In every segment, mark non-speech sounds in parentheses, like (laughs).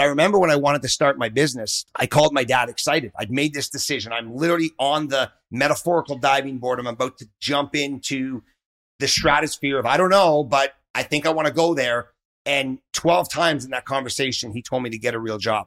I remember when I wanted to start my business, I called my dad excited. I'd made this decision. I'm literally on the metaphorical diving board. I'm about to jump into the stratosphere of, I don't know, but I think I want to go there. And 12 times in that conversation, he told me to get a real job.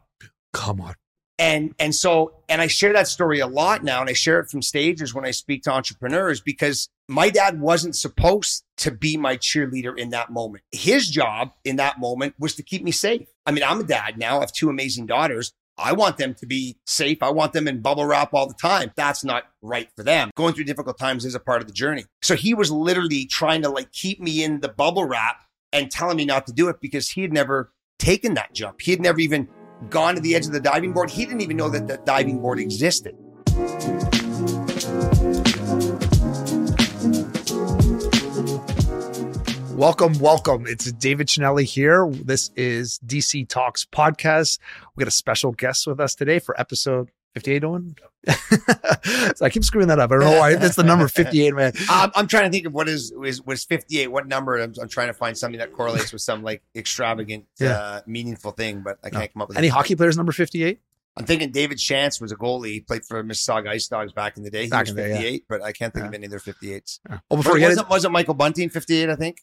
Come on. And and so and I share that story a lot now, and I share it from stages when I speak to entrepreneurs because my dad wasn't supposed to be my cheerleader in that moment. His job in that moment was to keep me safe. I mean, I'm a dad now. I have two amazing daughters. I want them to be safe. I want them in bubble wrap all the time. That's not right for them. Going through difficult times is a part of the journey. So he was literally trying to like keep me in the bubble wrap and telling me not to do it because he had never taken that jump. He had never even gone to the edge of the diving board. He didn't even know that the diving board existed. Welcome, welcome. It's David Cinelli here. This is DC Talks podcast. We got a special guest with us today for episode 58 Owen. (laughs) so I keep screwing that up. I don't know why. That's the number 58, man. I'm, I'm trying to think of what is was, was 58. What number? I'm, I'm trying to find something that correlates with some like extravagant, Yeah. uh, meaningful thing, but I can't No. come up with Any it. hockey players number 58? I'm thinking David Chance was a goalie. He played for Mississauga Ice Dogs back in the day. He Back was in the day, yeah. 58, but I can't think of any of their 58s. Oh, before get wasn't, wasn't Michael Bunting 58? I think.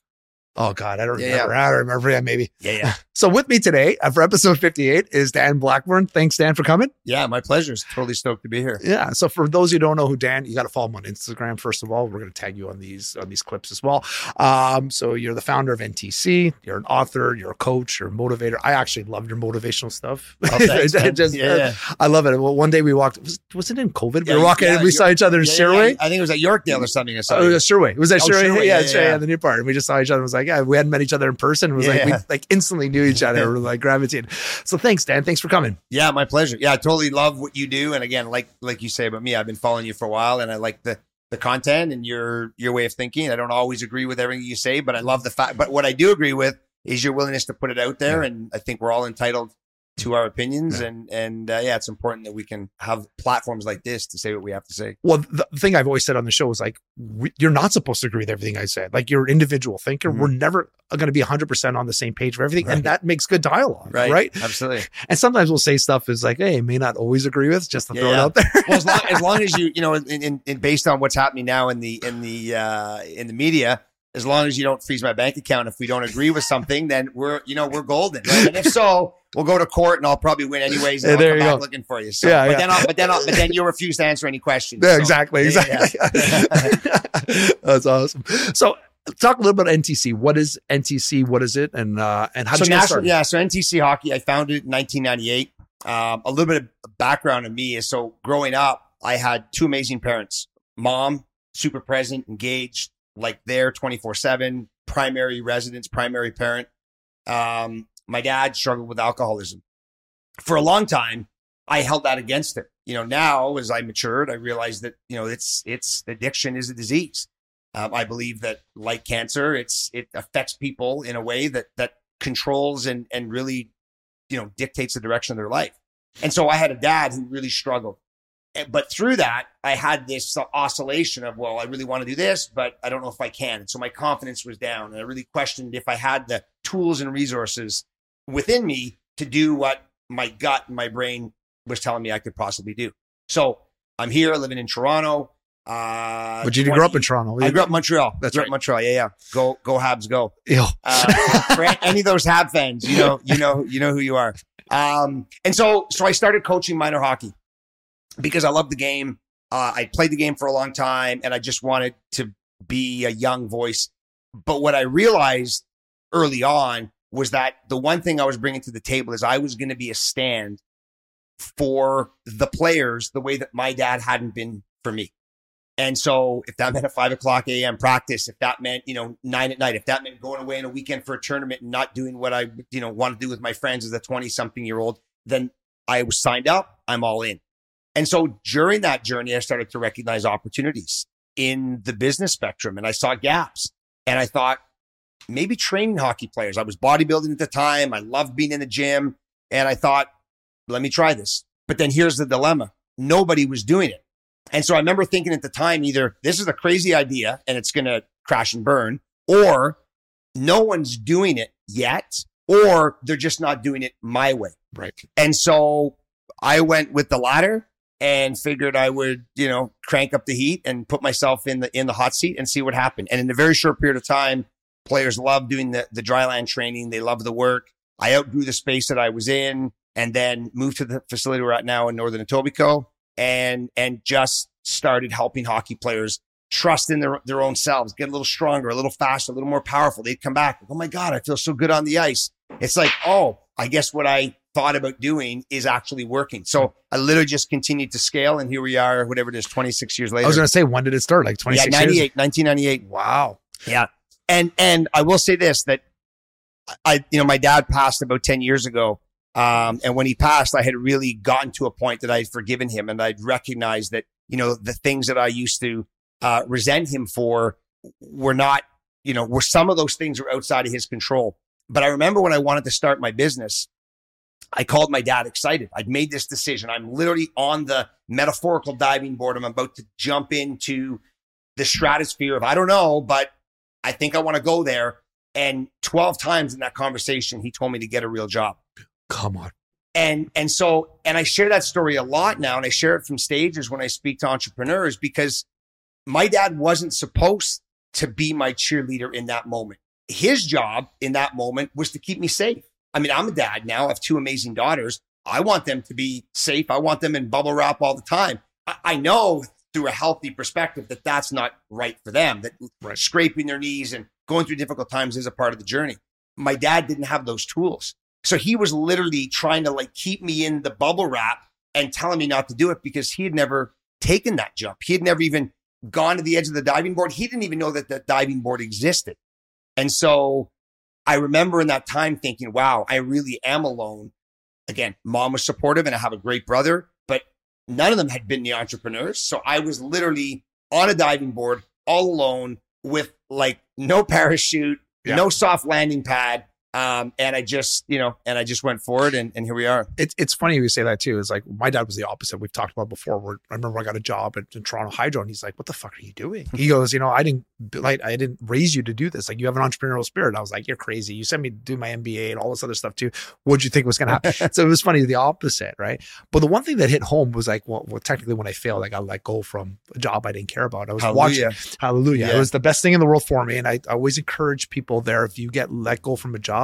Oh, God. I don't Yeah, remember. I don't remember. Yeah, maybe. Yeah, yeah, (laughs) So with me today uh, for episode 58 is Dan Blackburn. Thanks, Dan, for coming. yeah. My pleasure. It's totally stoked to be here. Yeah. So for those who don't know who Dan, you got to follow him on Instagram. First of all, we're going to tag you on these on these clips as well. Um, so you're the founder of NTC. You're an author. You're a coach. You're a motivator. I actually love your motivational stuff. Oh, thanks, (laughs) I just- yeah, yeah. I love it. Well, one day we walked. Was, was it in COVID? Yeah, we were walking yeah, and we saw each other in Yeah, yeah, Sherway. yeah. I think it was at Yorkdale or something. I saw Oh, it was Sherway. Was that Oh, Sherway? Sherway, Yeah, yeah, yeah. yeah, the new part. And we just saw each other. It was like, yeah, we hadn't met each other in person. It was like we like instantly knew each other. we were like gravitated. So thanks, Dan. Thanks for coming. Yeah, my pleasure. Yeah, I totally love what you do. And again, like like you say about me, I've been following you for a while, and I like the the content and your your way of thinking. I don't always agree with everything you say, but I love the fact. But what I do agree with is your willingness to put it out there, and I think we're all entitled to our opinions. Yeah. And and uh, yeah, it's important that we can have platforms like this to say what we have to say. Well, the thing I've always said on the show is like, we, you're not supposed to agree with everything I said. Like, you're an individual thinker. Mhm. We're never going to be 100% on the same page for everything. Right. And that makes good dialogue. Right. Right, absolutely. (laughs) And sometimes we'll say stuff is like, hey, may not always agree with, just to Yeah, throw it out there. well, as long, as long (laughs) as you, you know, in, in, in based on what's happening now in the in the uh, in the media, as long as you don't freeze my bank account if we don't agree with something, then we're you know we're golden. Right? And if so, we'll go to court and I'll probably win anyways. And Yeah, I'll there come you go. looking for you. So, Yeah, but yeah. then I'll, but then I'll, but then you'll refuse to answer any questions. Yeah, So, exactly. yeah, yeah, Exactly. (laughs) That's awesome. So, talk a little bit about NTC. What is NTC? What is it? And uh, and how so did you national, started? yeah. So NTC hockey, I founded it in 1998. Um, a little bit of background on me is so growing up, I had two amazing parents. Mom, super present, engaged, like there 24 seven, primary residence, primary parent. Um, my dad struggled with alcoholism for a long time. I held that against him. You know, now as I matured, I realized that, you know, it's, it's addiction is a disease. Um, I believe that like cancer, it's, it affects people in a way that, that controls and, and really, you know, dictates the direction of their life. And so I had a dad who really struggled. But through that, I had this oscillation of, well, I really want to do this, but I don't know if I can. And so my confidence was down. And I really questioned if I had the tools and resources within me to do what my gut and my brain was telling me I could possibly do. So I'm here living in Toronto. Uh, But you didn't grow up in Toronto. I grew up in Montreal. That's grew right. Montreal. Yeah, yeah. Go, go Habs, go. Ew. Uh, for any of those Hab fans, you know, you know, you know who you are. Um, and so, so I started coaching minor hockey because I love the game. Uh, I played the game for a long time, and I just wanted to be a young voice. But what I realized early on was that the one thing I was bringing to the table is I was going to be a stand for the players the way that my dad hadn't been for me. And so if that meant a five o'clock AM practice, if that meant, you know, nine at night, if that meant going away on a weekend for a tournament and not doing what I, you know, want to do with my friends as a 20 something year old, then I was signed up. I'm all in. And so during that journey, I started to recognize opportunities in the business spectrum and I saw gaps and I thought maybe training hockey players. I was bodybuilding at the time. I loved being in the gym and I thought, let me try this. But then here's the dilemma. Nobody was doing it. And so I remember thinking at the time, either this is a crazy idea and it's going to crash and burn, or no one's doing it yet. or they're just not doing it my way. Right. And so I went with the latter and figured I would, you know, crank up the heat and put myself in the in the hot seat and see what happened. And in a very short period of time, players love doing the the dryland training. They love the work. I outgrew the space that I was in and then moved to the facility we're at now in Northern Etobicoke and and just started helping hockey players trust in their, their own selves, get a little stronger, a little faster, a little more powerful. They'd come back. Oh my God, I feel so good on the ice. It's like, oh, I guess what I thought about doing is actually working. So I literally just continued to scale and here we are, whatever it is, 26 years later. I was going to say, when did it start? Like 26 yeah, 98, years? 1998. Wow. Yeah. And, and I will say this, that I, you know, my dad passed about 10 years ago. Um, and when he passed, I had really gotten to a point that I had forgiven him and I'd recognized that, you know, the things that I used to, uh, resent him for were not, you know, were some of those things were outside of his control. But I remember when I wanted to start my business, I called my dad excited. I'd made this decision. I'm literally on the metaphorical diving board. I'm about to jump into the stratosphere of, I don't know, but I think I want to go there. And 12 times in that conversation, he told me to get a real job. Come on. And, and so, and I share that story a lot now. And I share it from stages when I speak to entrepreneurs because my dad wasn't supposed to be my cheerleader in that moment. His job in that moment was to keep me safe. I mean, I'm a dad now. I have two amazing daughters. I want them to be safe. I want them in bubble wrap all the time. I, I know through a healthy perspective that that's not right for them, that right. scraping their knees and going through difficult times is a part of the journey. My dad didn't have those tools. So he was literally trying to like keep me in the bubble wrap and telling me not to do it because he had never taken that jump. He had never even gone to the edge of the diving board. He didn't even know that the diving board existed. And so I remember in that time thinking, wow, I really am alone. Again, mom was supportive and I have a great brother, but none of them had been the entrepreneurs. So I was literally on a diving board all alone with like no parachute, yeah. no soft landing pad, um, and I just, you know, and I just went forward and, and here we are. It's, it's funny you say that too. It's like my dad was the opposite. We've talked about before where I remember I got a job at, in Toronto Hydro and he's like, what the fuck are you doing? (laughs) He goes, you know, I didn't like, I didn't raise you to do this. Like you have an entrepreneurial spirit. I was like, you're crazy. You sent me to do my MBA and all this other stuff too. What'd you think was going to happen? (laughs) so it was funny, the opposite. Right. But the one thing that hit home was like, well, well, technically when I failed, I got let go from a job I didn't care about. I was hallelujah. watching hallelujah. Yeah. It was the best thing in the world for me. And I, I always encourage people there. If you get let go from a job,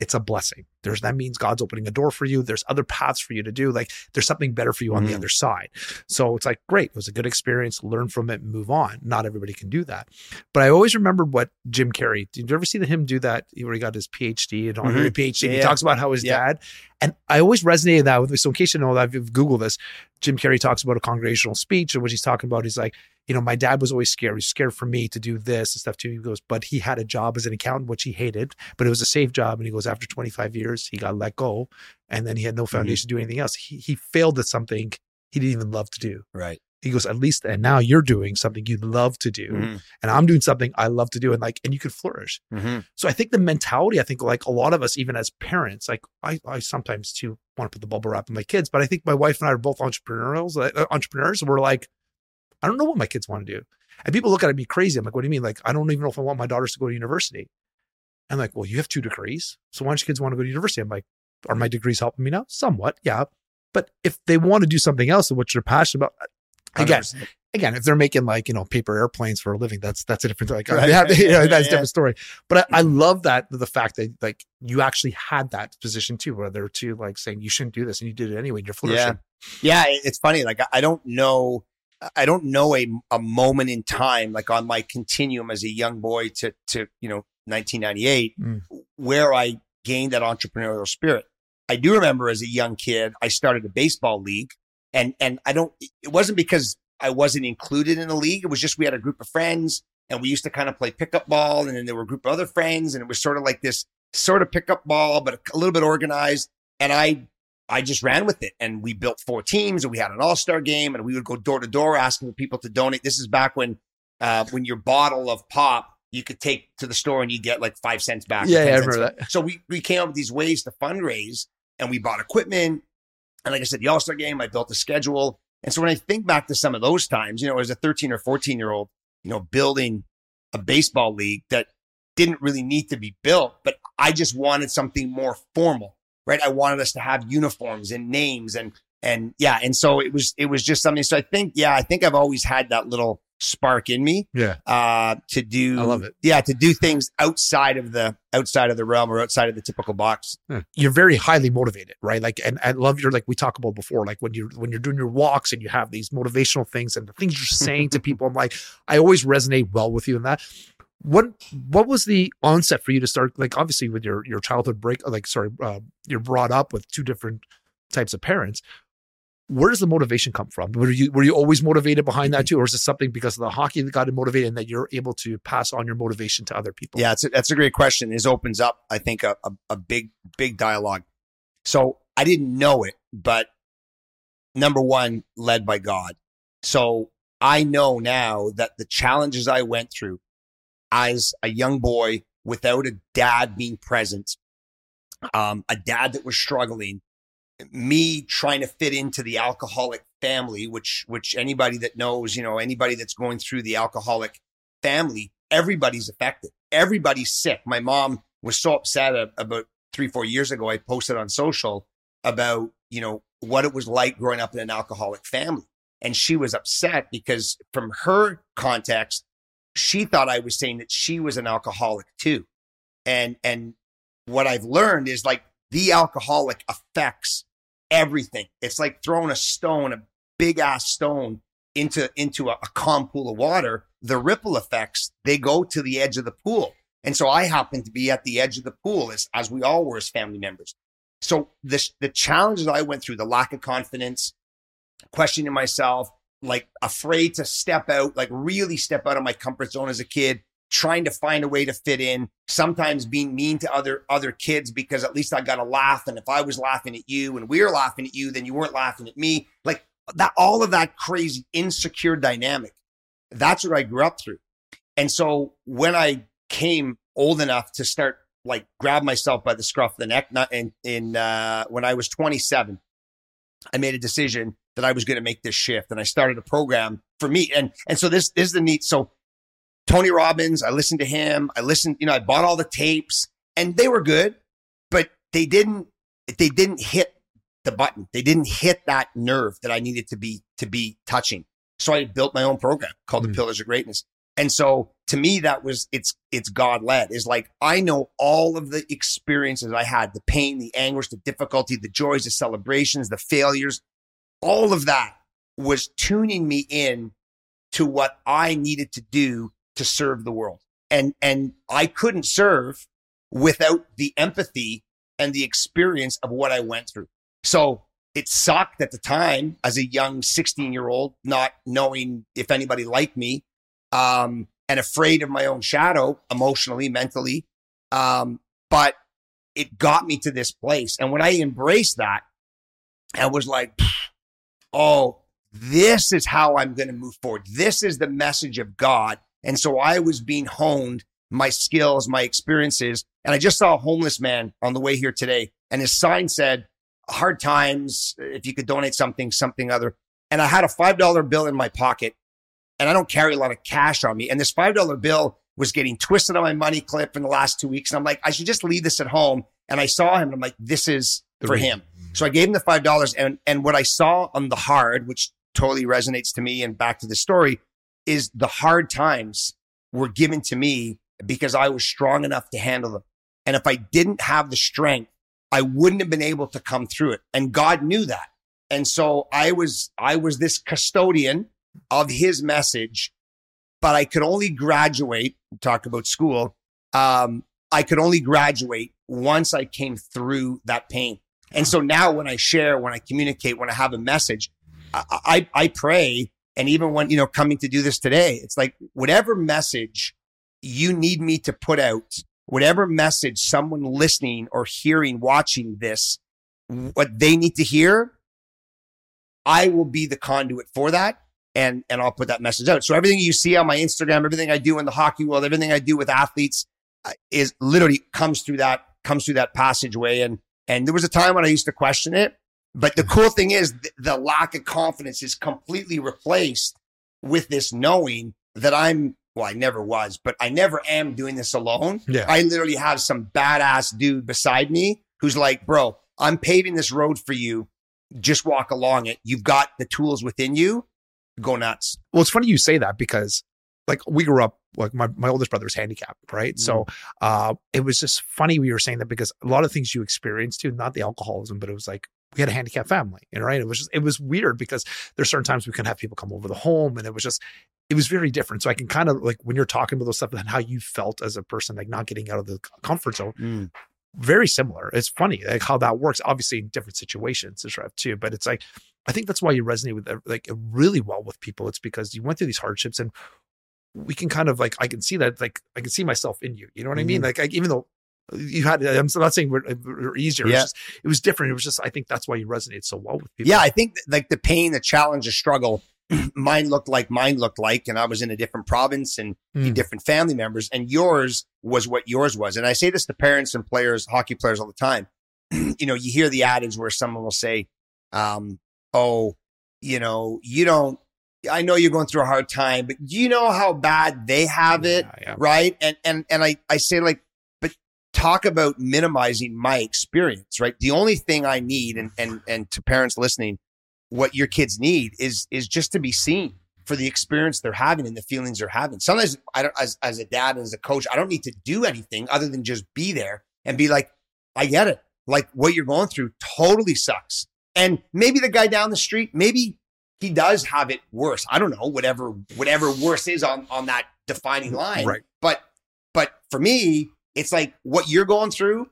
it's a blessing. There's that means God's opening a door for you. There's other paths for you to do. Like there's something better for you on mm. the other side. So it's like, great. It was a good experience. Learn from it and move on. Not everybody can do that. But I always remembered what Jim Carrey, did you ever see him do that? Where he got his PhD and honorary mm-hmm. PhD. Yeah, he talks about how his yeah. dad, and I always resonated that with me. So in case you know that, I've Googled this, Jim Carrey talks about a congregational speech and what he's talking about. He's like, you know, my dad was always scared. He's scared for me to do this and stuff too. He goes, but he had a job as an accountant, which he hated, but it was a safe job. And he goes, after 25 years, he got let go and then he had no mm-hmm. foundation mm-hmm. to do anything else. He, he failed at something he didn't even love to do. Right. He goes, at least, and now you're doing something you love to do. Mm-hmm. And I'm doing something I love to do. And like, and you can flourish. Mm-hmm. So I think the mentality, I think like a lot of us, even as parents, like I, I sometimes too want to put the bubble wrap in my kids, but I think my wife and I are both entrepreneurs, uh, entrepreneurs. We're like, I don't know what my kids want to do. And people look at me crazy. I'm like, what do you mean? Like, I don't even know if I want my daughters to go to university. I'm like, well, you have two degrees. So why don't your kids want to go to university? I'm like, are my degrees helping me now? Somewhat, yeah. But if they want to do something else and what you're passionate about, uh, again, again, if they're making like you know paper airplanes for a living, that's that's a different like right. have, (laughs) you know, that's a different story. But I, I, mm-hmm. love that the fact that like you actually had that position too, where they're too like saying you shouldn't do this and you did it anyway. And you're flourishing. Yeah, yeah. It's funny. Like I don't know I don't know a, a moment in time, like on my continuum as a young boy to, to, you know, 1998, mm. where I gained that entrepreneurial spirit. I do remember as a young kid, I started a baseball league and, and I don't, it wasn't because I wasn't included in the league. It was just, we had a group of friends and we used to kind of play pickup ball. And then there were a group of other friends and it was sort of like this sort of pickup ball, but a little bit organized. And I I just ran with it and we built four teams and we had an all star game and we would go door to door asking for people to donate. This is back when, uh, when your bottle of pop you could take to the store and you get like five cents back. Yeah, yeah I remember back. that. So we, we came up with these ways to fundraise and we bought equipment. And like I said, the all star game, I built a schedule. And so when I think back to some of those times, you know, as a 13 or 14 year old, you know, building a baseball league that didn't really need to be built, but I just wanted something more formal, right? I wanted us to have uniforms and names and and yeah, and so it was it was just something. So I think yeah, I think I've always had that little spark in me Yeah. uh to do I love it. yeah to do things outside of the outside of the realm or outside of the typical box You're very highly motivated, right? Like, and I love your like we talked about before, like when you're when you're doing your walks and you have these motivational things and the things you're saying to (laughs) people. I'm like, I always resonate well with you in that. What what was the onset for you to start? Like, obviously, with your your childhood break, like sorry, uh, you're brought up with two different types of parents. Where does the motivation come from? Were you were you always motivated behind that too, or is it something because of the hockey that got you motivated and that you're able to pass on your motivation to other people? Yeah, it's a, that's a great question. This opens up, I think, a, a, a big, big dialogue. So I didn't know it, but number one, led by God. So I know now that the challenges I went through as a young boy without a dad being present, um, a dad that was struggling, me trying to fit into the alcoholic family, which, which anybody that knows, you know, anybody that's going through the alcoholic family, everybody's affected. Everybody's sick. My mom was so upset about three, four years ago. I posted on social about, you know, what it was like growing up in an alcoholic family. And she was upset because from her context, she thought I was saying that she was an alcoholic too. And, and what I've learned is like the alcoholic affects everything. It's like throwing a stone, a big ass stone into, into a, a calm pool of water. The ripple effects, they go to the edge of the pool. And so I happened to be at the edge of the pool as, as we all were as family members. So this, the challenges I went through, the lack of confidence, questioning myself, like afraid to step out, like really step out of my comfort zone as a kid, trying to find a way to fit in, sometimes being mean to other other kids because at least I got a laugh. And if I was laughing at you and we were laughing at you, then you weren't laughing at me. Like that, all of that crazy insecure dynamic. That's what I grew up through. And so when I came old enough to start like grab myself by the scruff of the neck, not in, in uh, when I was 27, I made a decision that I was going to make this shift, and I started a program for me. And and so this, this is the neat. So Tony Robbins, I listened to him. I listened, you know, I bought all the tapes, and they were good, but they didn't they didn't hit the button. They didn't hit that nerve that I needed to be to be touching. So I built my own program called Mm. the Pillars of Greatness. And so to me, that was it's it's God led. Is like I know all of the experiences I had, the pain, the anguish, the difficulty, the joys, the celebrations, the failures, all of that was tuning me in to what I needed to do to serve the world. And and I couldn't serve without the empathy and the experience of what I went through. So it sucked at the time as a young 16 year old, not knowing if anybody liked me, um, and afraid of my own shadow emotionally, mentally. Um, but it got me to this place. And when I embraced that, I was like, oh, this is how I'm going to move forward. This is the message of God. And so I was being honed, my skills, my experiences. And I just saw a homeless man on the way here today. And his sign said, hard times, if you could donate something, something other. And I had a $5 bill in my pocket and I don't carry a lot of cash on me. And this $5 bill was getting twisted on my money clip in the last two weeks. And I'm like, I should just leave this at home. And I saw him and I'm like, this is The for reason. him. So I gave him the five dollars, and and what I saw on the hard, which totally resonates to me, and back to the story, is the hard times were given to me because I was strong enough to handle them. And if I didn't have the strength, I wouldn't have been able to come through it. And God knew that. And so I was I was this custodian of His message, but I could only graduate. Talk about school. Um, I could only graduate once I came through that pain. And so now when I share, when I communicate, when I have a message, I, I, I pray. And even when, you know, coming to do this today, it's like whatever message you need me to put out, whatever message someone listening or hearing, watching this, what they need to hear, I will be the conduit for that. And, and I'll put that message out. So everything you see on my Instagram, everything I do in the hockey world, everything I do with athletes uh, is literally comes through that, comes through that passageway. And, and there was a time when I used to question it. But the mm-hmm. cool thing is th- the lack of confidence is completely replaced with this knowing that I'm well, I never was, but I never am doing this alone. Yeah. I literally have some badass dude beside me who's like, bro, I'm paving this road for you. Just walk along it. You've got the tools within you. Go nuts. Well, it's funny you say that because like we grew up like my, my oldest brother was handicapped, right? So uh it was just funny we were saying that because a lot of things you experienced too, not the alcoholism, but it was like we had a handicapped family, you know, right? It was just it was weird because there's certain times we couldn't have people come over the home and it was just it was very different. So I can kind of like when you're talking about those stuff and how you felt as a person, like not getting out of the comfort zone, very similar. It's funny like how that works. Obviously, in different situations, is right too. But it's like I think that's why you resonate with like really well with people. It's because you went through these hardships, and we can kind of like I can see that like I can see myself in you. You know what I mean? Like, like even though you had, I'm not saying we're, we're easier. It, Yeah. was just, it was different. It was just I think that's why you resonate so well with people. Yeah, I think like the pain, the challenge, the struggle, (clears throat) mine looked like mine looked like, and I was in a different province and Mm. different family members, and yours was what yours was. And I say this to parents and players, hockey players all the time. (clears throat) you know, you hear the adage where someone will say, um, "Oh, you know, you don't." I know you're going through a hard time, but you know how bad they have it? Yeah, yeah. right and and and i i say like but talk about minimizing my experience right the only thing i need and and and to parents listening what your kids need is is just to be seen for the experience they're having and the feelings they're having sometimes i don't as, as a dad and as a coach i don't need to do anything other than just be there and be like i get it like what you're going through totally sucks and maybe the guy down the street maybe he does have it worse i don't know whatever whatever worse is on on that defining line Right. but but for me, it's like what you're going through.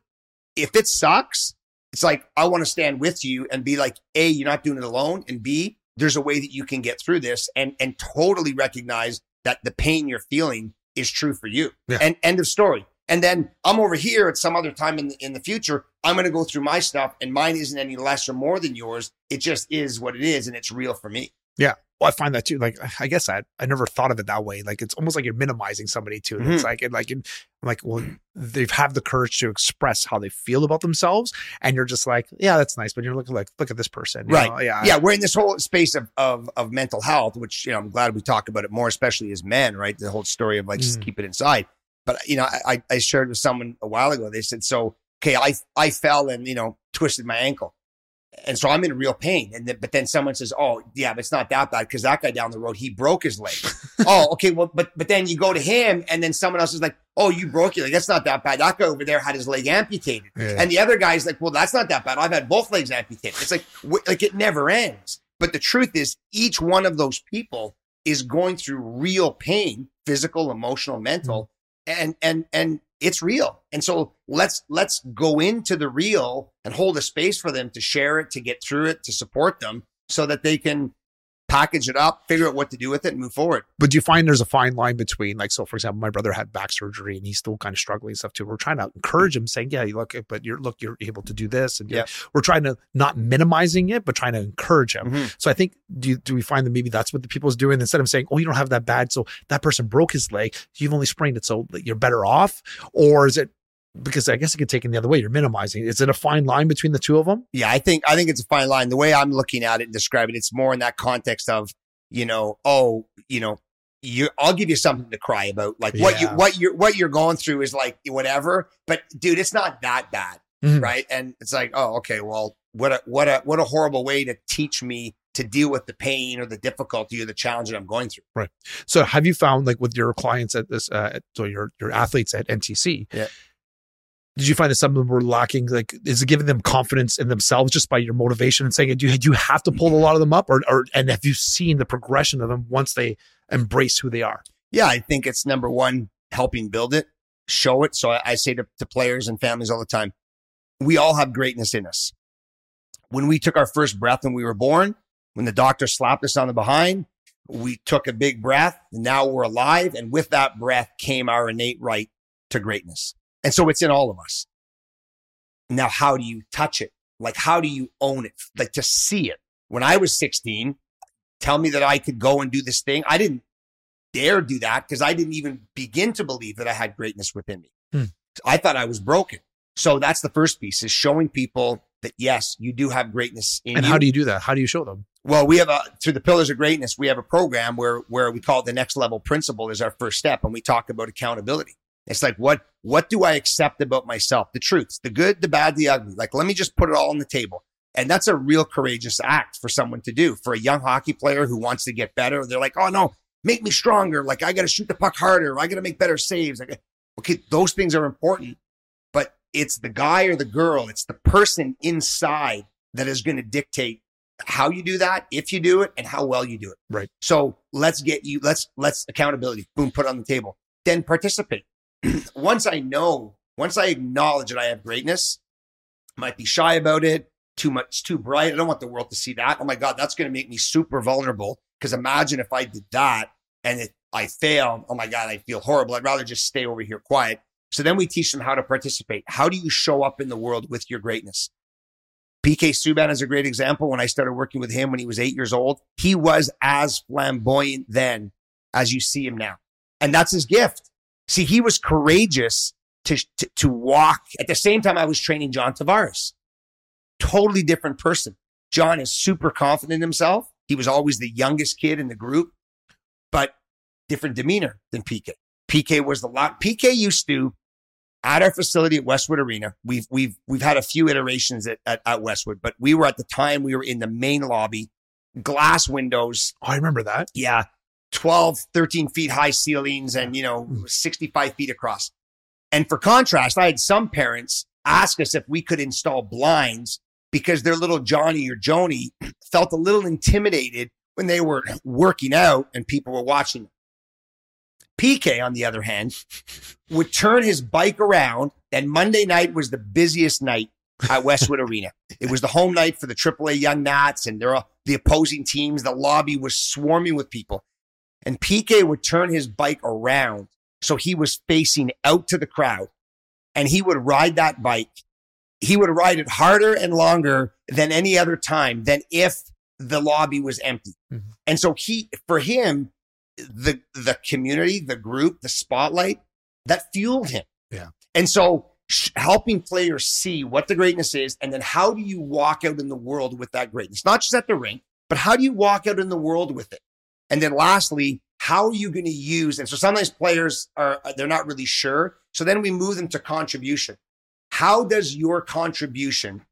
If it sucks, it's like I want to stand with you and be like, A, you're not doing it alone, and B, there's a way that you can get through this and and totally recognize that the pain you're feeling is true for you. Yeah. And end of story. And then I'm over here at some other time in the, in the future. I'm going to go through my stuff, and mine isn't any less or more than yours. It just is what it is, and it's real for me. Yeah. Well, I find that too. Like, I guess I I never thought of it that way. Like, it's almost like you're minimizing somebody too. It's Mhm. like, and like, and I'm like, well, they have the courage to express how they feel about themselves, and you're just like, yeah, that's nice. But you're looking like, look at this person, you Right. know? Yeah, yeah, we're in this whole space of, of of mental health, which you know I'm glad we talk about it more, especially as men, right? The whole story of like just Mm. keep it inside. But you know, I I- shared with someone a while ago. They said, "So okay, I I fell and you know twisted my ankle, and so I'm in real pain." And then, but then someone says, "Oh yeah, but it's not that bad because that guy down the road he broke his leg." (laughs) oh okay, well, but but then you go to him, and then someone else is like, "Oh, you broke your leg. That's not that bad. That guy over there had his leg amputated." Yeah. And the other guy's like, well, that's not that bad. I've had both legs amputated. It's like, wh- like it never ends. But the truth is, each one of those people is going through real pain, physical, emotional, mental, and and and it's real. And so let's let's go into the real and hold a space for them to share it, to get through it, to support them, so that they can package it up, figure out what to do with it, and move forward. But do you find there's a fine line between, like, so for example, my brother had back surgery and he's still kind of struggling and stuff too. We're trying to encourage him, saying, "Yeah, you look, but you're look, you're able to do this," and you're- we're trying to not minimizing it, but trying to encourage him. Mhm. So I think do you, do we find that maybe that's what the people's doing instead of saying, "Oh, you don't have that bad, so that person broke his leg, you've only sprained it, so you're better off," or is it because I guess it could take it the other way? You're minimizing. Is it a fine line between the two of them? Yeah, I think I think it's a fine line. The way I'm looking at it and describing it, it's more in that context of, you know, oh, you know, you I'll give you something to cry about. Like what you what you're what you're going through is like whatever. But dude, it's not that bad. Mhm. Right. And it's like, oh, okay, well, what a what a what a horrible way to teach me to deal with the pain or the difficulty or the challenge that I'm going through. Right. So have you found like with your clients at this, uh, at- so your your athletes at NTC? Yeah. Did you find that some of them were lacking? Like, is it giving them confidence in themselves just by your motivation and saying, do you, do you have to pull a lot of them up, or, or and have you seen the progression of them once they embrace who they are? Yeah, I think it's number one, helping build it, show it. So I, I say to, to players and families all the time, we all have greatness in us. When we took our first breath when we were born, when the doctor slapped us on the behind, we took a big breath. And now we're alive. And with that breath came our innate right to greatness. And so it's in all of us. Now, how do you touch it? Like, how do you own it? Like to see it. When I was 16, tell me that I could go and do this thing. I didn't dare do that because I didn't even begin to believe that I had greatness within me. Hmm. I thought I was broken. So that's the first piece is showing people that yes, you do have greatness in And you. how do you do that? How do you show them? Well, we have a through the pillars of greatness, we have a program where where we call it the next level principle is our first step, and we talk about accountability. It's like what what do I accept about myself? The truths, the good, the bad, the ugly. Like let me just put it all on the table. And that's a real courageous act for someone to do. For a young hockey player who wants to get better, they're like, "Oh no, make me stronger. Like I got to shoot the puck harder. I got to make better saves." Like, okay, those things are important, but it's the guy or the girl, it's the person inside that is going to dictate how you do that, if you do it, and how well you do it. Right. So let's get you, let's, let's accountability, boom, put it on the table. Then participate. (clears throat) once I know, once I acknowledge that I have greatness, might be shy about it, too much, too bright. I don't want the world to see that. Oh my God, that's going to make me super vulnerable. Because imagine if I did that and it, I failed. Oh my God, I feel horrible. I'd rather just stay over here quiet. So then we teach them how to participate. How do you show up in the world with your greatness? PK Subban is a great example. When I started working with him when he was eight years old, he was as flamboyant then as you see him now. And that's his gift. See, he was courageous to, to, to walk at the same time I was training John Tavares. Totally different person. John is super confident in himself. He was always the youngest kid in the group, but different demeanor than PK. PK was the lot. PK used to at our facility at Westwood Arena. We've we've we've had a few iterations at, at, at Westwood, but we were at the time we were in the main lobby, glass windows. Oh, I remember that. Yeah, 12, 13 feet high ceilings, and you know, hmm. 65 feet across. And for contrast, I had some parents ask us if we could install blinds because their little Johnny or Joni (clears throat) felt a little intimidated when they were working out and people were watching them. PK, on the other hand, (laughs) would turn his bike around. And Monday night was the busiest night at Westwood (laughs) Arena. It was the home night for the AAA Young Nats and they're all, the opposing teams. The lobby was swarming with people. And PK would turn his bike around so he was facing out to the crowd and he would ride that bike. He would ride it harder and longer than any other time than if the lobby was empty. Mm-hmm. And so he, for him, the the community, the group, the spotlight that fueled him. Yeah. And so sh- helping players see what the greatness is and then how do you walk out in the world with that greatness? Not just at the rink, but how do you walk out in the world with it? And then lastly, how are you going to use and so sometimes players are they're not really sure. So then we move them to contribution. How does your contribution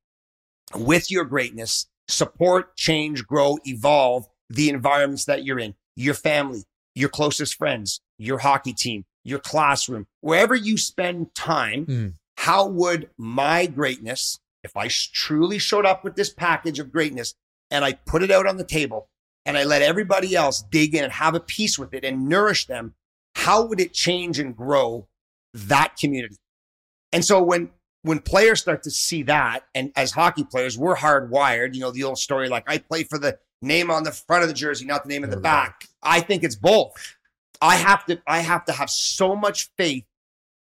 with your greatness support, change, grow, evolve the environments that you're in, your family, your closest friends, your hockey team, your classroom, wherever you spend time, mm. how would my greatness, if I truly showed up with this package of greatness and I put it out on the table and I let everybody else dig in and have a piece with it and nourish them, how would it change and grow that community? And so when when players start to see that, and as hockey players, we're hardwired, you know, the old story like I play for the name on the front of the jersey, not the name of the back. I think it's both. I have to I have to have so much faith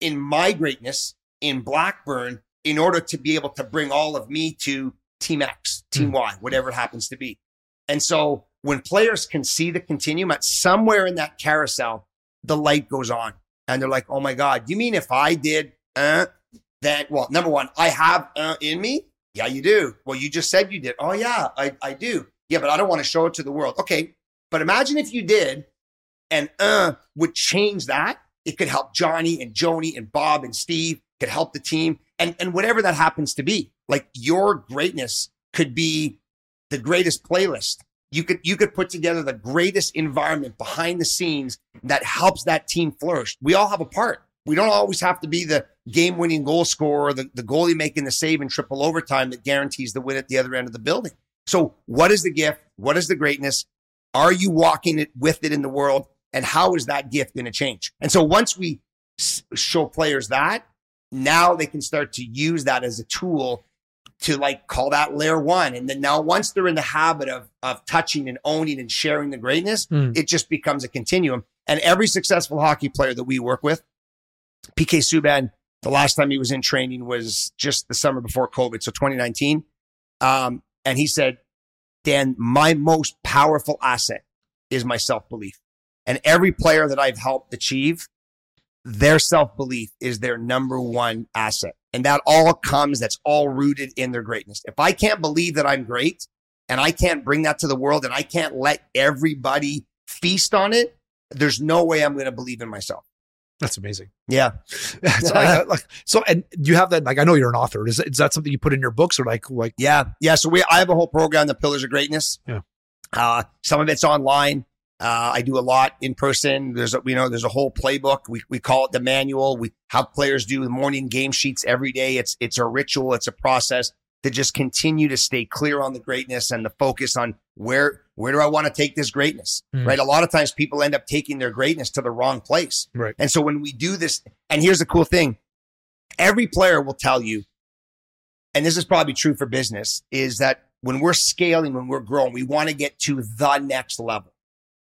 in my greatness in Blackburn in order to be able to bring all of me to team X, team mm. Y, whatever it happens to be. And so when players can see the continuum at somewhere in that carousel, the light goes on and they're like, Oh my God, you mean if I did, uh, that, well, number one, I have uh, in me. Yeah, you do. Well, you just said you did. Oh yeah, I, I do. Yeah, but I don't want to show it to the world. Okay. But imagine if you did and uh would change that. It could help Johnny and Joni and Bob and Steve, could help the team and, and whatever that happens to be. Like your greatness could be the greatest playlist. You could, you could put together the greatest environment behind the scenes that helps that team flourish. We all have a part. We don't always have to be the game winning goal scorer, the, the goalie making the save in triple overtime that guarantees the win at the other end of the building. So, what is the gift? What is the greatness? Are you walking it with it in the world? And how is that gift going to change? And so, once we show players that, now they can start to use that as a tool to like call that layer one. And then now once they're in the habit of, of touching and owning and sharing the greatness, mm. it just becomes a continuum. And every successful hockey player that we work with, PK Subban, the last time he was in training was just the summer before COVID. So 2019. Um, and he said, Dan, my most powerful asset is my self belief. And every player that I've helped achieve, their self belief is their number one asset. And that all comes, that's all rooted in their greatness. If I can't believe that I'm great, and I can't bring that to the world and I can't let everybody feast on it, there's no way I'm going to believe in myself. That's amazing. Yeah. (laughs) so, like, like, so, and you have that, like, I know you're an author. Is, is that something you put in your books or like, like, Yeah. Yeah. So we, I have a whole program, the Pillars of Greatness. Yeah. Uh, some of it's online. Uh, I do a lot in person. There's a, you know, there's a whole playbook. We, we call it the manual. We have players do the morning game sheets every day. It's, it's a ritual. It's a process to just continue to stay clear on the greatness and the focus on where, where do I want to take this greatness? Mm. Right. A lot of times people end up taking their greatness to the wrong place. Right. And so when we do this, and here's the cool thing, every player will tell you, and this is probably true for business, is that when we're scaling, when we're growing, we want to get to the next level.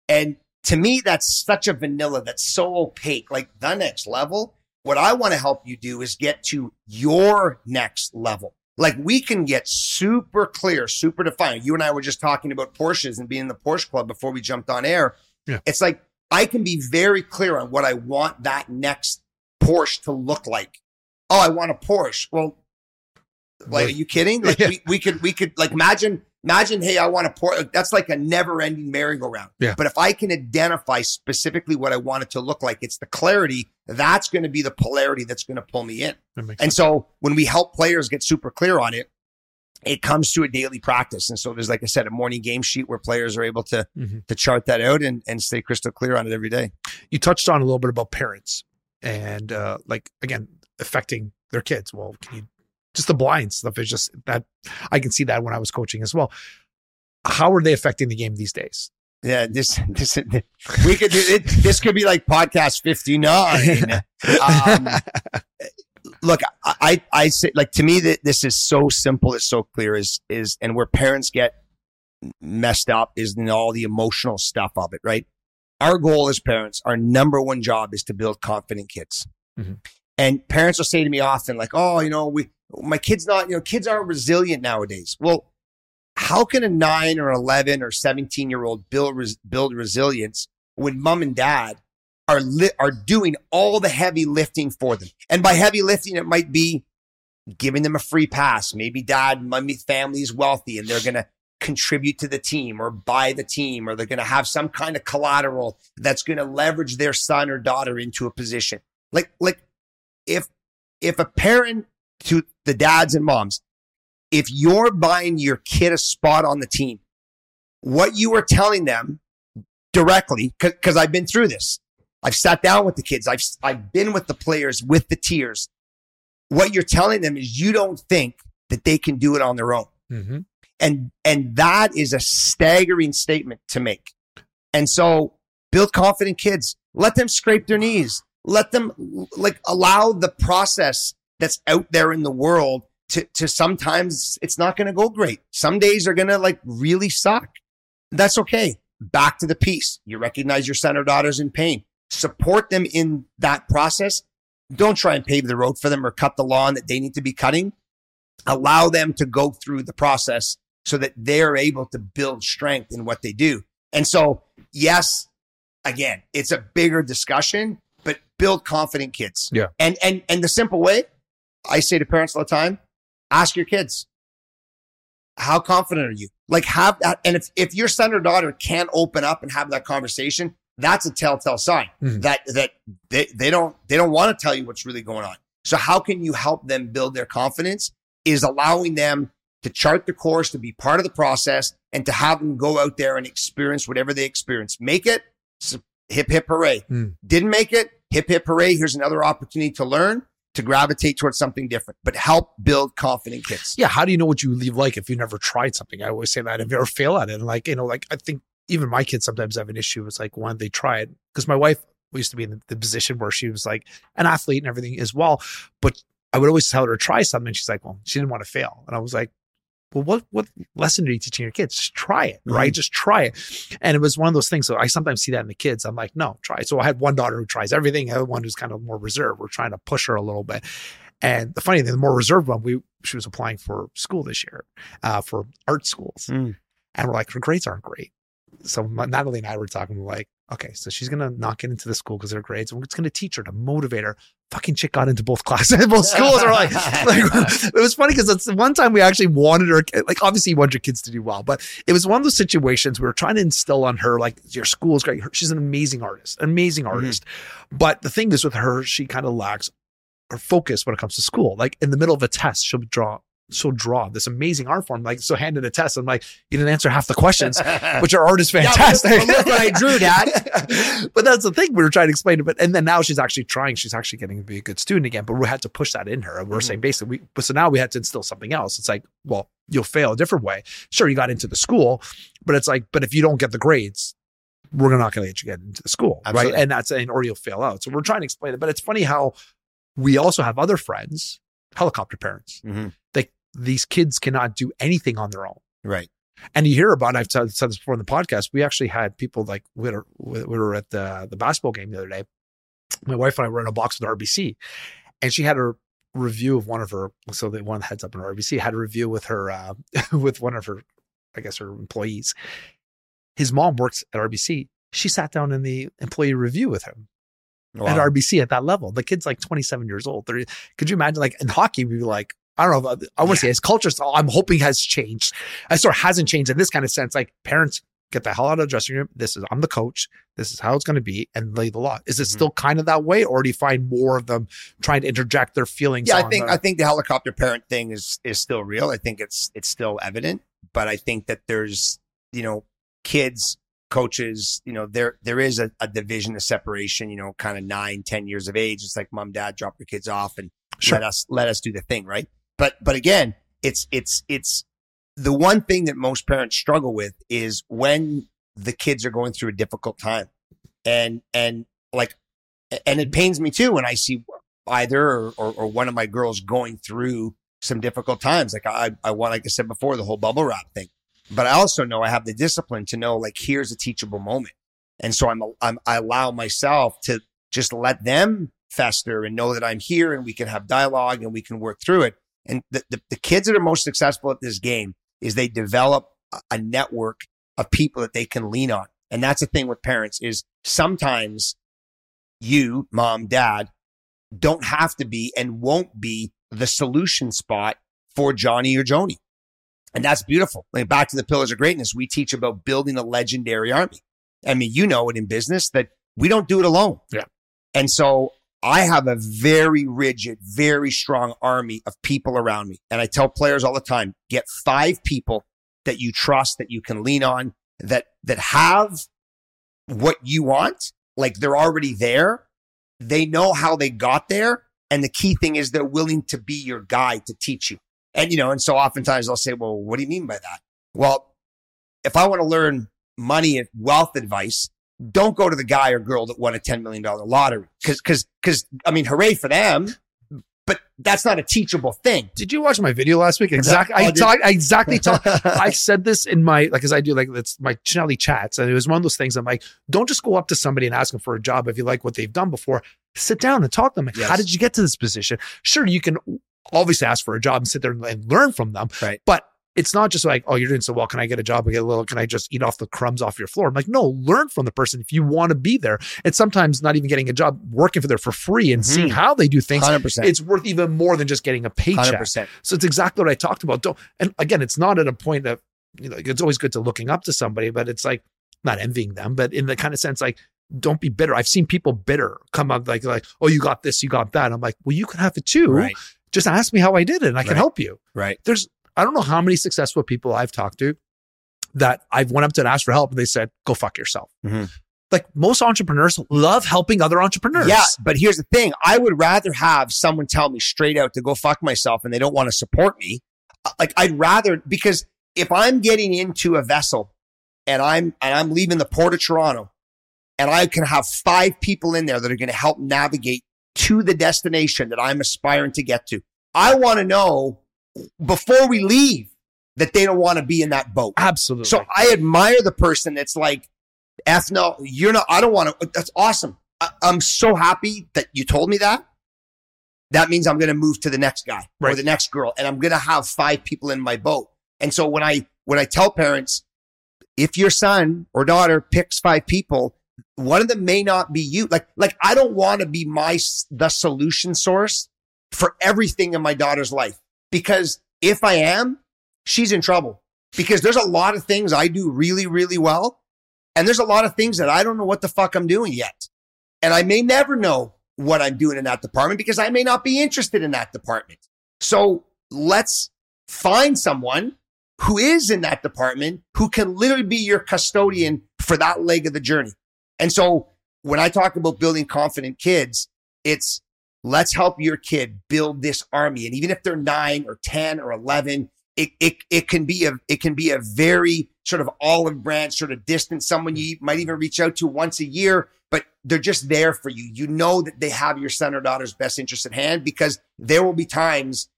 And to me, that's such a vanilla, that's so opaque. Like the next level, what I want to help you do is get to your next level. Like we can get super clear, super defined. You and I were just talking about Porsches and being in the Porsche club before we jumped on air. Yeah. It's like I can be very clear on what I want that next Porsche to look like. Oh, I want a Porsche. Well, like, are you kidding? Like Yeah. we, we could, we could like imagine, imagine, hey, I want to pour. That's like a never ending merry-go-round. Yeah. But if I can identify specifically what I want it to look like, it's the clarity. That's going to be the polarity that's going to pull me in. And sense. so when we help players get super clear on it, it comes to a daily practice. And so there's, like I said, a morning game sheet where players are able to, Mhm. to chart that out and, and stay crystal clear on it every day. you touched on a little bit about parents and, uh, like, again, affecting their kids. Well, can you, just the blind stuff is just that I can see that when I was coaching as well. How are they affecting the game these days? Yeah, this this we could do it. This could be like podcast fifty nine. um, look, I, I say like to me that this is so simple. It's so clear. Is is and where parents get messed up is in all the emotional stuff of it. Right. Our goal as parents, our number one job is to build confident kids. Mhm. And parents will say to me often, like, "Oh, you know, we my kids not, you know, kids aren't resilient nowadays." Well, how can a nine or 11 or 17 year old build, res- build resilience when mom and dad are li- are doing all the heavy lifting for them? And by heavy lifting, it might be giving them a free pass. Maybe dad, mommy, family is wealthy and they're going to contribute to the team or buy the team, or they're going to have some kind of collateral that's going to leverage their son or daughter into a position. Like, like if, if a parent to the dads and moms, if you're buying your kid a spot on the team, what you are telling them directly, because I've been through this. I've sat down with the kids. I've, I've been with the players with the tears. What you're telling them is you don't think that they can do it on their own. Mm-hmm. And, and that is a staggering statement to make. And so build confident kids. Let them scrape their knees. Let them like allow the process that's out there in the world to, to sometimes it's not going to go great. Some days are going to like really suck. That's okay. Back to the piece. You recognize your son or daughter's in pain. Support them in that process. Don't try and pave the road for them or cut the lawn that they need to be cutting. Allow them to go through the process so that they're able to build strength in what they do. And so, yes, again, it's a bigger discussion, but build confident kids. Yeah. And and and the simple way I say to parents all the time, ask your kids, how confident are you? Like have that. And if, if your son or daughter can't open up and have that conversation, that's a telltale sign Mhm. that, that they, they don't, they don't want to tell you what's really going on. So how can you help them build their confidence is allowing them to chart the course, to be part of the process and to have them go out there and experience whatever they experience. Make it hip, hip, hooray. Mm. Didn't make it hip, hip, hooray. Here's another opportunity to learn to gravitate towards something different, but help build confident kids. Yeah. How do you know what you leave like if you never tried something? I always say that if you ever fail at it. And like, you know, like I think even my kids sometimes have an issue. It's like when they try it, because my wife used to be in the, the position where she was like an athlete and everything as well. But I would always tell her to try something. She's like, well, she didn't want to fail. And I was like, well, what, what lesson are you teaching your kids? Just try it, right? Just try it. And it was one of those things. So I sometimes see that in the kids. I'm like, no, try it. So I had one daughter who tries everything, the other one who's kind of more reserved. We're trying to push her a little bit. And the funny thing, the more reserved one, we she was applying for school this year, uh, for art schools, Mm. and we're like, her grades aren't great. So Natalie and I were talking, we're like, okay, so she's gonna not get into the school because her grades, and it's gonna teach her to motivate her. Fucking chick got into both classes, (laughs) both schools. Are like, like (laughs) it was funny because it's the one time we actually wanted her, like obviously you want your kids to do well, but it was one of those situations we were trying to instill on her, like your school is great. She's an amazing artist, amazing artist. Mm-hmm. But the thing is with her, she kind of lacks her focus when it comes to school. Like in the middle of a test, she'll draw she'll draw this amazing art form. Like, so handed a test. I'm like, you didn't answer half the questions, (laughs) but your art is fantastic. yeah, look, what I drew, Dad. (laughs) but that's the thing we were trying to explain it. But and then now she's actually trying. She's actually getting to be a good student again. But we had to push that in her. And we are mm-hmm. saying basically, we, but so now we had to instill something else. It's like, well, you'll fail a different way. Sure, you got into the school, but it's like, but if you don't get the grades, we're not going to let you get into the school, Absolutely. right? And that's saying, or you'll fail out. So we're trying to explain it. But it's funny how we also have other friends, helicopter parents. Mm-hmm these kids cannot do anything on their own. Right. And you hear about, I've said, said this before in the podcast, we actually had people like, we were, we were at the, the basketball game the other day. My wife and I were in a box with RBC and she had a review of one of her, so the one heads up in RBC had a review with her, uh, (laughs) with one of her, I guess her employees. His mom works at RBC. She sat down in the employee review with him. Wow. At RBC at that level, the kid's like 27 years old. Could you imagine, like in hockey, we'd be like, I don't know. I want to yeah. say his culture. I'm hoping has changed. I sort of hasn't changed in this kind of sense. Like parents get the hell out of the dressing room. This is I'm the coach. This is how it's going to be, and lay the law. Is it mm-hmm. still kind of that way, or do you find more of them trying to interject their feelings? Yeah, I think the- I think the helicopter parent thing is is still real. I think it's it's still evident, but I think that there's you know kids coaches you know there there is a, a division a separation you know kind of nine ten years of age it's like mom dad drop your kids off and sure. let us let us do the thing right but, but again, it's, it's, it's the one thing that most parents struggle with is when the kids are going through a difficult time. And, and like, and it pains me too when I see either or, or, or one of my girls going through some difficult times. Like I, I want, like I said before, the whole bubble wrap thing. But I also know I have the discipline to know like here's a teachable moment. And so I'm, I'm I allow myself to just let them fester and know that I'm here and we can have dialogue and we can work through it. And the, the, the kids that are most successful at this game is they develop a network of people that they can lean on. And that's the thing with parents is sometimes you, mom, dad, don't have to be and won't be the solution spot for Johnny or Joni. And that's beautiful. Like back to the pillars of greatness, we teach about building a legendary army. I mean, you know it in business that we don't do it alone. Yeah. And so I have a very rigid, very strong army of people around me. And I tell players all the time, get five people that you trust, that you can lean on, that, that have what you want. Like they're already there. They know how they got there. And the key thing is they're willing to be your guide to teach you. And, you know, and so oftentimes I'll say, well, what do you mean by that? Well, if I want to learn money and wealth advice, don't go to the guy or girl that won a $10 million lottery. Cause, cause, cause, I mean, hooray for them. But that's not a teachable thing. Did you watch my video last week? Exactly. I, talk, I exactly talk, (laughs) I said this in my, like, as I do, like, that's my Cinelli chats. And it was one of those things I'm like, don't just go up to somebody and ask them for a job if you like what they've done before. Sit down and talk to them. Like, yes. How did you get to this position? Sure, you can obviously ask for a job and sit there and learn from them. Right. But it's not just like, oh, you're doing so well. Can I get a job? I get a little, can I just eat off the crumbs off your floor? I'm like, no, learn from the person if you want to be there. And sometimes not even getting a job, working for there for free and mm-hmm. seeing how they do things. 100%. It's worth even more than just getting a paycheck. 100%. So it's exactly what I talked about. Don't, and again, it's not at a point of, you know, it's always good to looking up to somebody, but it's like not envying them, but in the kind of sense, like, don't be bitter. I've seen people bitter come up like, like, oh, you got this, you got that. I'm like, well, you can have it too. Right. Just ask me how I did it and I right. can help you. Right. There's I don't know how many successful people I've talked to that I've went up to and asked for help and they said, go fuck yourself. Mm-hmm. Like most entrepreneurs love helping other entrepreneurs. Yeah. But here's the thing. I would rather have someone tell me straight out to go fuck myself and they don't want to support me. Uh, like I'd rather, because if I'm getting into a vessel and I'm, and I'm leaving the port of Toronto and I can have five people in there that are going to help navigate to the destination that I'm aspiring to get to. I want to know before we leave that they don't want to be in that boat. Absolutely. So I admire the person that's like, F no, you're not, I don't want to. That's awesome. I, am so happy that you told me that. That means I'm going to move to the next guy right. or the next girl and I'm going to have five people in my boat. And so when I, when I tell parents, if your son or daughter picks five people, one of them may not be you. Like, like I don't want to be my, the solution source for everything in my daughter's life because if I am, she's in trouble because there's a lot of things I do really, really well. And there's a lot of things that I don't know what the fuck I'm doing yet. And I may never know what I'm doing in that department because I may not be interested in that department. So let's find someone who is in that department who can literally be your custodian for that leg of the journey. And so when I talk about building confident kids, it's let's help your kid build this army. And even if they're nine or 10 or 11, it, it, it can be a, it can be a very sort of olive branch, sort of distant, someone you might even reach out to once a year, but they're just there for you. You know that they have your son or daughter's best interest at hand because there will be times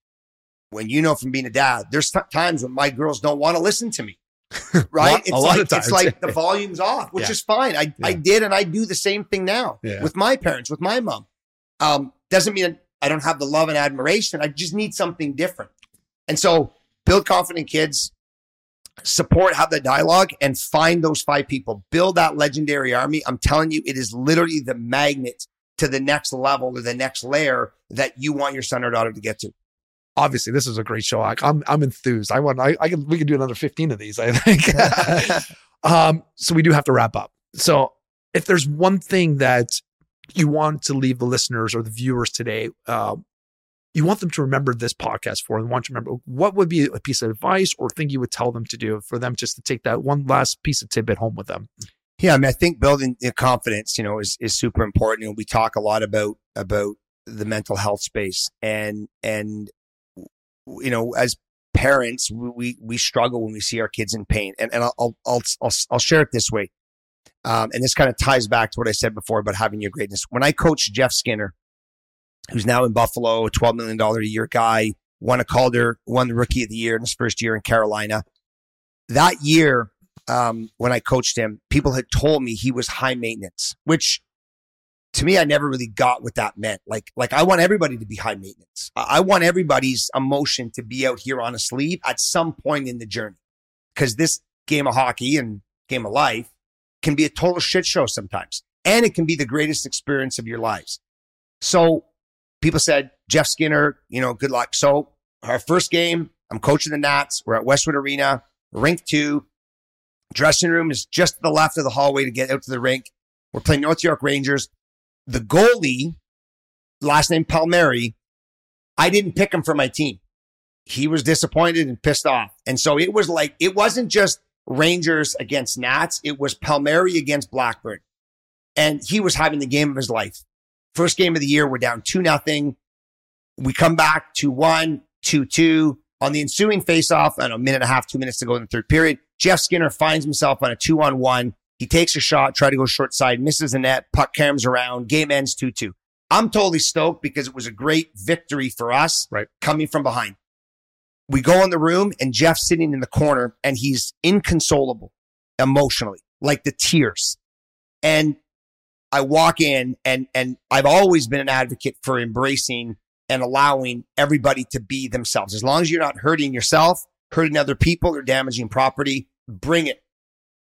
when you know from being a dad, there's t- times when my girls don't want to listen to me. (laughs) Right? lot, it's like it's like the (laughs) volume's off, which Yeah. is fine. I, I did and I do the same thing now Yeah. with my parents, with my mom. Um, doesn't mean I don't have the love and admiration. I just need something different. And so build confident kids, support, have the dialogue, and find those five people. Build that legendary army. I'm telling you, it is literally the magnet to the next level or the next layer that you want your son or daughter to get to. Obviously, this is a great show. I, I'm I'm enthused. I want. I, I can. We can do another 15 of these. I think. (laughs) um. So we do have to wrap up. So if there's one thing that you want to leave the listeners or the viewers today, uh, you want them to remember this podcast for, and want to remember what would be a piece of advice or thing you would tell them to do for them just to take that one last piece of tidbit home with them. Yeah, I mean, I think building confidence, you know, is is super important. You know, we talk a lot about about the mental health space, and and you know, as parents, we we struggle when we see our kids in pain. And and I'll I'll I'll, I'll share it this way, um, and this kind of ties back to what I said before about having your greatness. When I coached Jeff Skinner, who's now in Buffalo, a twelve million dollar a year guy, won a Calder, won the Rookie of the Year in his first year in Carolina. That year, um, when I coached him, people had told me he was high maintenance, which to me, I never really got what that meant. Like, like I want everybody to be high maintenance. I want everybody's emotion to be out here on a sleeve at some point in the journey. Cause this game of hockey and game of life can be a total shit show sometimes. And it can be the greatest experience of your lives. So people said, Jeff Skinner, you know, good luck. So our first game, I'm coaching the Nats. We're at Westwood Arena, rink two. Dressing room is just to the left of the hallway to get out to the rink. We're playing North York Rangers. The goalie, last name Palmieri, I didn't pick him for my team. He was disappointed and pissed off. And so it was like, it wasn't just Rangers against Nats. It was Palmieri against Blackburn. And he was having the game of his life. First game of the year, we're down two nothing. We come back to one, two, two. On the ensuing faceoff, I a minute and a half, two minutes to go in the third period. Jeff Skinner finds himself on a two on one. He takes a shot, try to go short side, misses the net, puck cams around, game ends 2 2. I'm totally stoked because it was a great victory for us Right. coming from behind. We go in the room and Jeff's sitting in the corner and he's inconsolable emotionally, like the tears. And I walk in and, and I've always been an advocate for embracing and allowing everybody to be themselves. As long as you're not hurting yourself, hurting other people or damaging property, bring it.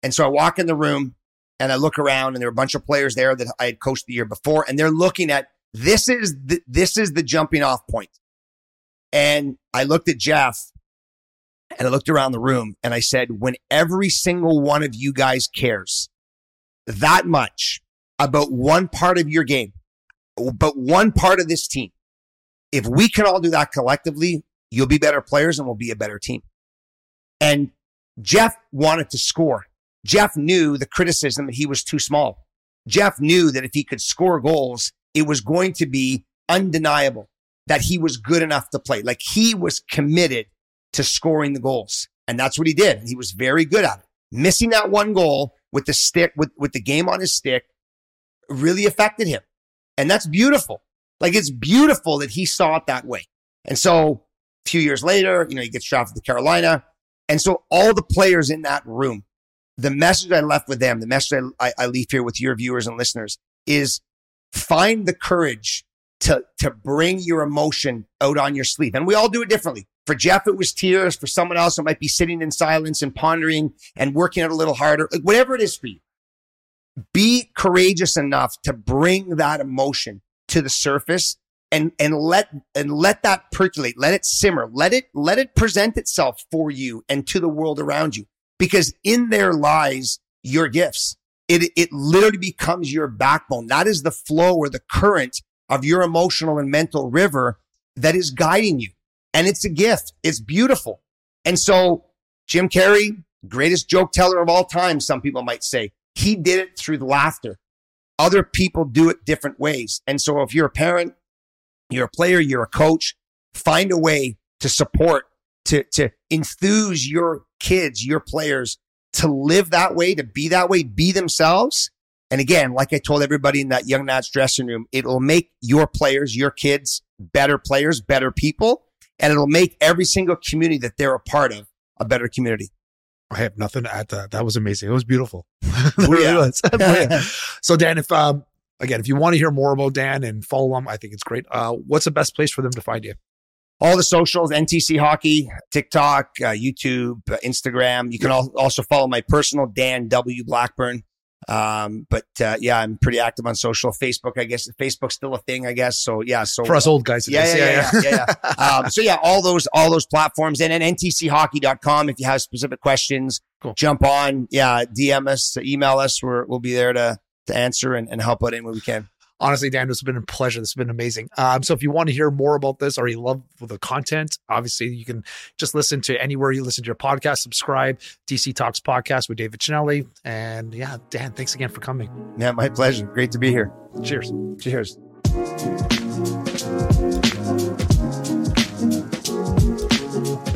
And so I walk in the room and I look around and there are a bunch of players there that I had coached the year before and they're looking at this is the, this is the jumping off point. And I looked at Jeff and I looked around the room and I said, when every single one of you guys cares that much about one part of your game, but one part of this team, if we can all do that collectively, you'll be better players and we'll be a better team. And Jeff wanted to score. Jeff knew the criticism that he was too small. Jeff knew that if he could score goals, it was going to be undeniable that he was good enough to play. Like he was committed to scoring the goals. And that's what he did. He was very good at it. Missing that one goal with the stick, with, with the game on his stick really affected him. And that's beautiful. Like it's beautiful that he saw it that way. And so a few years later, you know, he gets drafted to Carolina. And so all the players in that room, the message I left with them, the message I, I, I leave here with your viewers and listeners is find the courage to, to bring your emotion out on your sleeve. And we all do it differently. For Jeff, it was tears. For someone else, it might be sitting in silence and pondering and working out a little harder, like whatever it is for you. be courageous enough to bring that emotion to the surface and and let and let that percolate let it simmer let it let it present itself for you and to the world around you because in there lies your gifts it it literally becomes your backbone that is the flow or the current of your emotional and mental river that is guiding you. And it's a gift. It's beautiful. And so jim carrey greatest joke teller of all time some people might say he did it through the laughter. Other people do it different ways. And so if you're a parent you're a player, you're a coach, find a way to support, to, to enthuse your kids, your players to live that way, to be that way, be themselves. And again, like I told everybody in that young Nats dressing room, it'll make your players, your kids better players, better people. And it'll make every single community that they're a part of a better community. I have nothing to add to that. That was amazing. It was beautiful. (laughs) (laughs) it really was. (laughs) so Dan, if um, again, if you want to hear more about Dan and follow him, I think it's great. Uh, what's the best place for them to find you? All the socials, NTC Hockey, TikTok, uh, YouTube, uh, Instagram. You can al- also follow my personal Dan W Blackburn. Um, but uh, yeah, I'm pretty active on social. Facebook, I guess Facebook's still a thing, I guess. So yeah, so for us old guys, yeah, yeah, yeah, yeah, yeah, yeah. um, so yeah, all those all those platforms, and then ntchockey.com. If you have specific questions, cool. jump on. Yeah, DM us, email us. We're, we'll be there to to answer and, and help out any way we can. Honestly, Dan, this has been a pleasure. This has been amazing. Um, so if you want to hear more about this or you love the content, obviously you can just listen to anywhere you listen to your podcast, subscribe, DC Talks Podcast with David Cinelli. And yeah, Dan, thanks again for coming. Yeah, my pleasure. Great to be here. Cheers. Cheers.